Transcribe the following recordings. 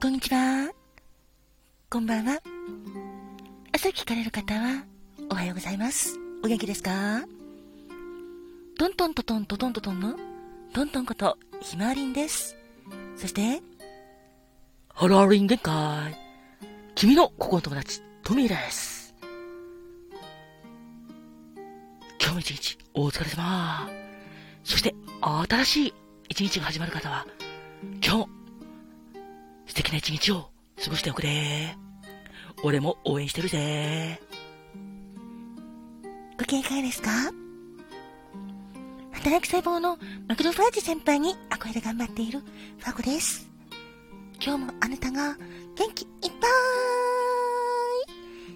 こんにちは。こんばんは。朝聞かれる方は、おはようございます。お元気ですか？トントントトントトントトンの、トントンこと、ひまわりんです。そして、ハローリン限界。君のここの友達、トミーです。今日も一日、お疲れ様。そして、新しい一日が始まる方は、今日も、素敵な一日を過ごしておくれ。俺も応援してるぜ。ご機嫌いかがですか？働く細胞のマクロファージ先輩に憧れで頑張っているファコです。今日もあなたが元気いっぱ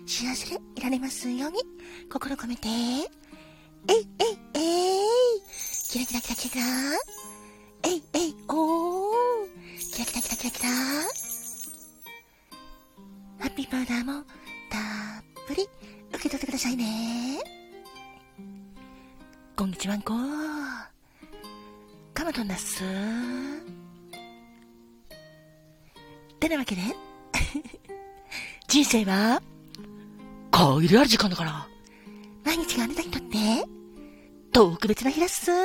い幸せでいられますように心込めて、えいえいえいキラキラキラキラえいえいおーキラキラキラキラキラハッピーパウダーもたっぷり受け取ってくださいね。こんにちはんこ。かまとんだっす。てなわけで、人生は、限りある時間だから、毎日があなたにとって、特別な日だっす。ハ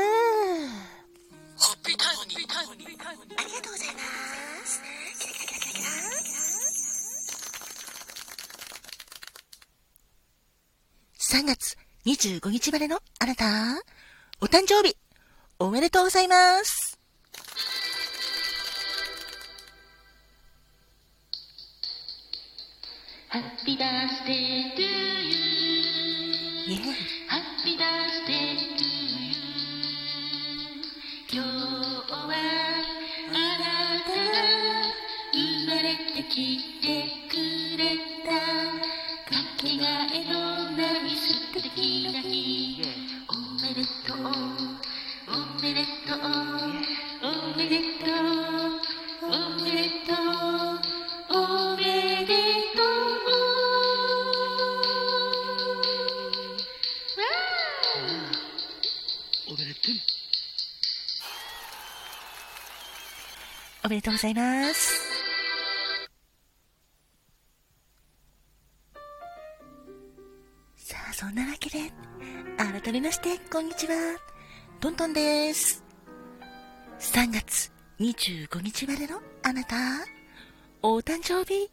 ッピータイムに、がとうございます。キラキラキラキラキラ。3月25日までのあなた、お誕生日、おめでとうございます。ハッピーバースデートゥーユー。ハッピーバーまれてきてくれた。かけがえのない素敵な日。おめでとう。おめでとう。おめでとう。おめでとう。おめでとう。おめでとう。おめでとう。ございます。そんなわけで、改めまして、こんにちは。トントンです。3月25日までのあなた、お誕生日、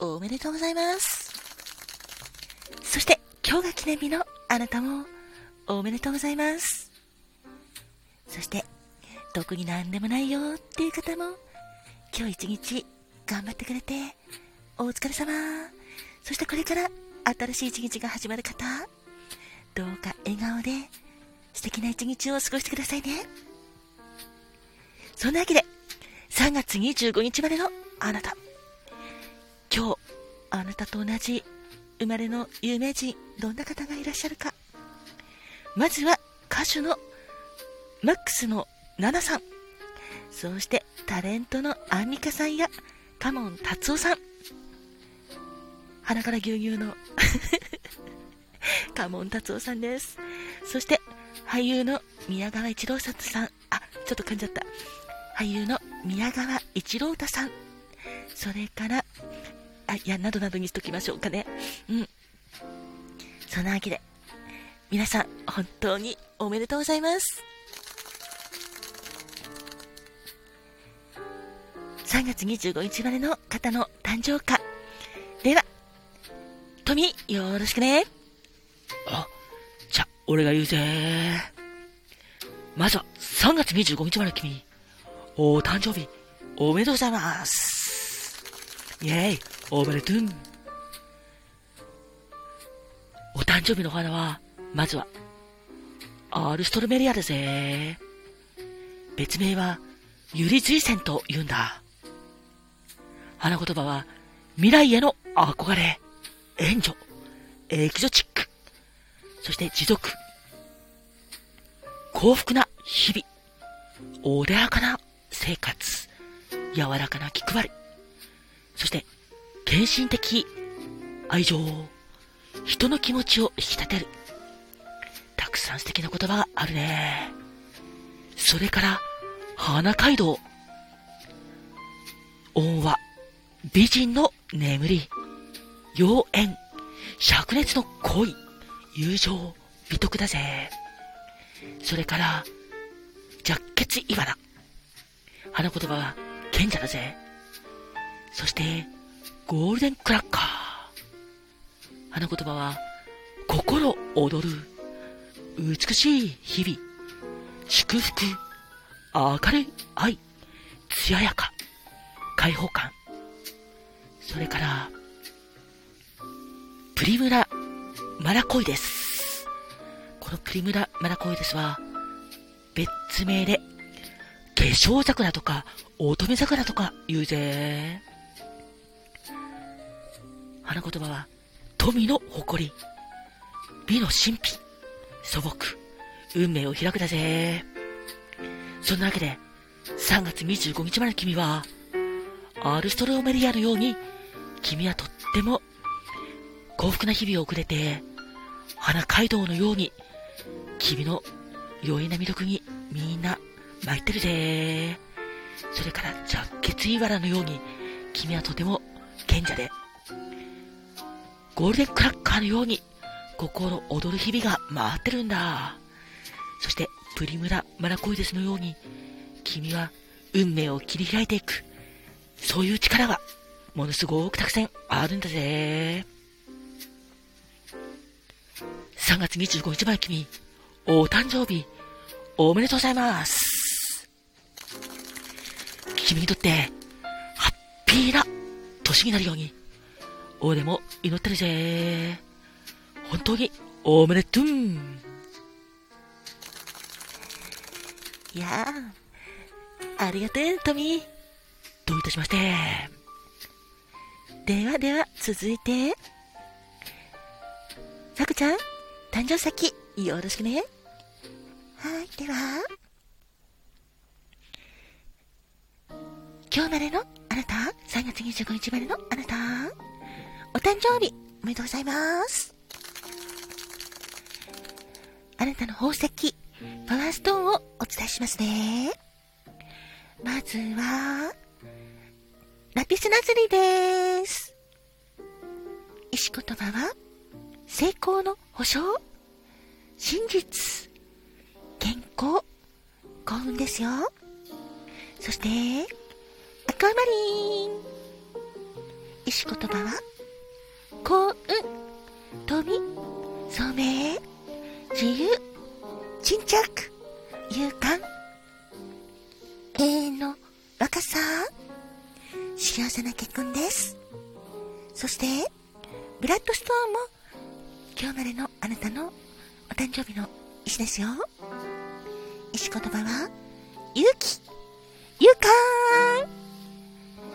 おめでとうございます。そして、今日が記念日のあなたも、おめでとうございます。そして、特になんでもないよっていう方も、今日一日頑張ってくれて、お疲れ様。そしてこれから新しい一日が始まる方、どうか笑顔で素敵な一日を過ごしてくださいね。そんなわけで、3月25日までのあなた。今日、あなたと同じ生まれの有名人、どんな方がいらっしゃるか。まずは歌手のマックスのナナさん。そしてタレントのアンミカさんやカモン達夫さん。鼻から牛乳のカモン達夫さんです。そして俳優の宮川一郎さんさん。あ、ちょっと噛んじゃった。俳優の宮川一郎太さん。それから、あ、いや、などなどにしときましょうかね。うん。そんなわけで、皆さん、本当におめでとうございます。3月25日までの方の誕生花。では、トミー、よろしくね。あ、じゃ、俺が言うぜ。まずは、3月25日まで君、お誕生日、おめでとうございます。イェイ、おめでとう。お誕生日のお花は、まずは、アルストルメリアだぜ。別名は、ユリズイセンと言うんだ。花言葉は、未来への憧れ、援助、エキゾチック、そして持続、幸福な日々、穏やかな生活、柔らかな気配り、そして献身的愛情、人の気持ちを引き立てる。たくさん素敵な言葉があるね。それから、花街道。恩は美人の眠り、妖艶、灼熱の恋、友情、美徳だぜ。それから、弱血茨。花言葉は賢者だぜ。そして、ゴールデンクラッカー。花言葉は、心躍る、美しい日々、祝福、明るい愛、艶やか、開放感。それから、リムラ・マラコイです。このプリムラ・マラコイですは、別名で、化粧桜とか、乙女桜とか言うぜ。花言葉は、富の誇り、美の神秘、素朴、運命を開くだぜ。そんなわけで、3月25日まで君は、アルストロメリアのように、君はとっても幸福な日々を送れて、花街道のように、君の容易な魅力にみんな巻いてるぜ。それから、ジャッケツイバラのように、君はとても賢者で、ゴールデンクラッカーのように、心躍る日々が回ってるんだ。そして、プリムラ・マラコイデスのように、君は運命を切り開いていく。そういう力が、ものすごくたくさんあるんだぜ。3月25日前君、お誕生日、おめでとうございます。君にとって、ハッピーな年になるように、俺も祈ってるぜ。本当に、おめでとう。いやあ、ありがとう、トミー。どういたしまして。ではでは、続いて、さくちゃん、誕生石、よろしくね。はい、では、今日までのあなた、3月25日までのあなた、お誕生日、おめでとうございます。あなたの宝石、パワーストーンをお伝えしますね。まずは、ラピスラズリです。石言葉は、成功の保証、真実、健康、幸運ですよ。そして、アクアマリン。石言葉は、幸運、富、聡明、自由、沈着、勇敢、永遠の若さ、幸せな結婚です。そして、ブラッドストーンも、今日までのあなたのお誕生日の石ですよ。石言葉は、勇気、勇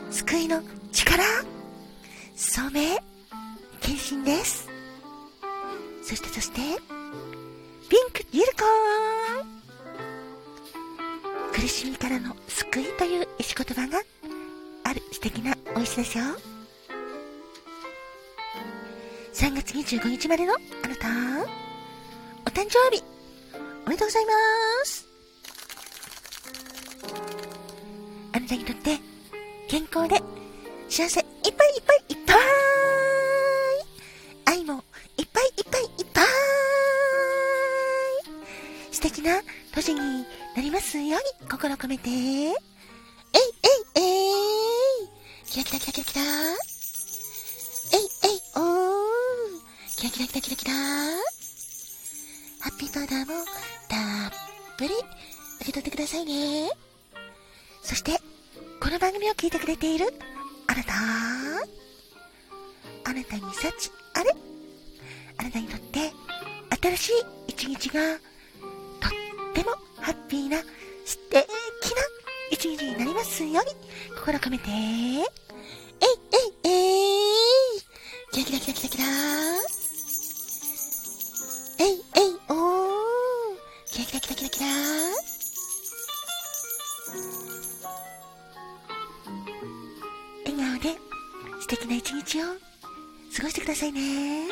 敢、救いの力、聡明、献身です。そしてそして、ピンクユニコーン苦しみからの救いという石言葉がある素敵なお石ですよ。3月25日までのあなた、お誕生日、おめでとうございます。あなたにとって、健康で、幸せいっぱいいっぱいいっぱい。愛もいっぱいいっぱいいっぱい。素敵な年になりますように心を込めて、えいえいえい。キラキラキラキラキラえいえいおー。キラキラキラキラキラハッピーパウダーもたっぷり受け取ってくださいね。そして、この番組を聞いてくれているあなた。あなたに幸あれ？あなたにとって新しい一日がとってもハッピーな素敵な一日になりますように心込めて、えいえいえい。キラキラキラキラキラ。敵な一日を過ごしてくださいね。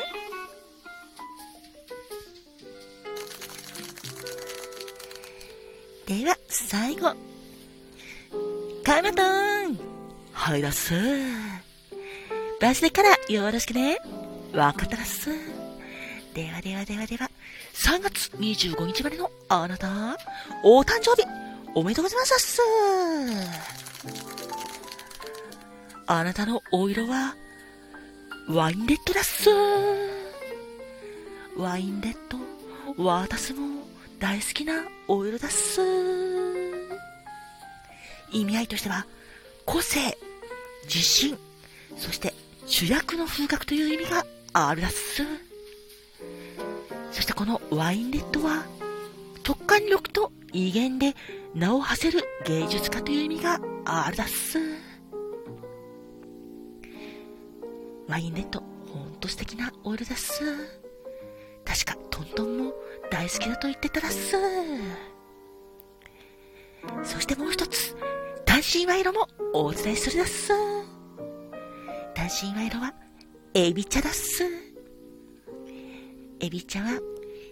では、最後。カナトンはいだっす。バースデーからよろしくね。わかったらっす。ではではではでは、3月25日までのあなた、お誕生日、おめでとうございますっす。あなたのお色は、ワインレッドだっす。ワインレッド、私も大好きなお色だっす。意味合いとしては、個性、自信、そして主役の風格という意味があるだっす。そしてこのワインレッドは、突貫力と威厳で名を馳せる芸術家という意味があるだっす。ワインレッド、ほんと素敵なオイルだっす。確かトントンも大好きだと言ってたらっす。そしてもう一つ、単身賄賂もお伝えするだっす。単身賄賂は、エビ茶だっす。エビ茶は、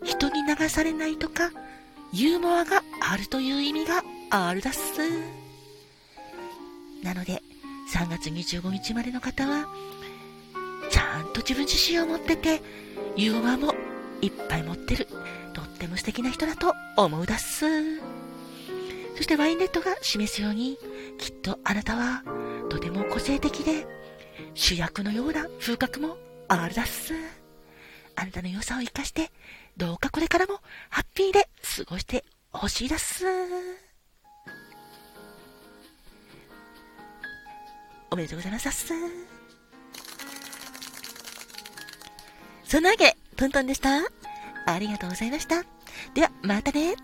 人に流されないとか、ユーモアがあるという意味があるだっす。なので、3月25日までの方は、と自分自身を持ってて、ユーモアもいっぱい持ってる、とっても素敵な人だと思うだっす。そしてワインレッドが示すように、きっとあなたはとても個性的で、主役のような風格もあるだっす。あなたの良さを生かして、どうかこれからもハッピーで過ごしてほしいだっす。おめでとうございますっす。そんなわけで、トントンでした。ありがとうございました。では、またね。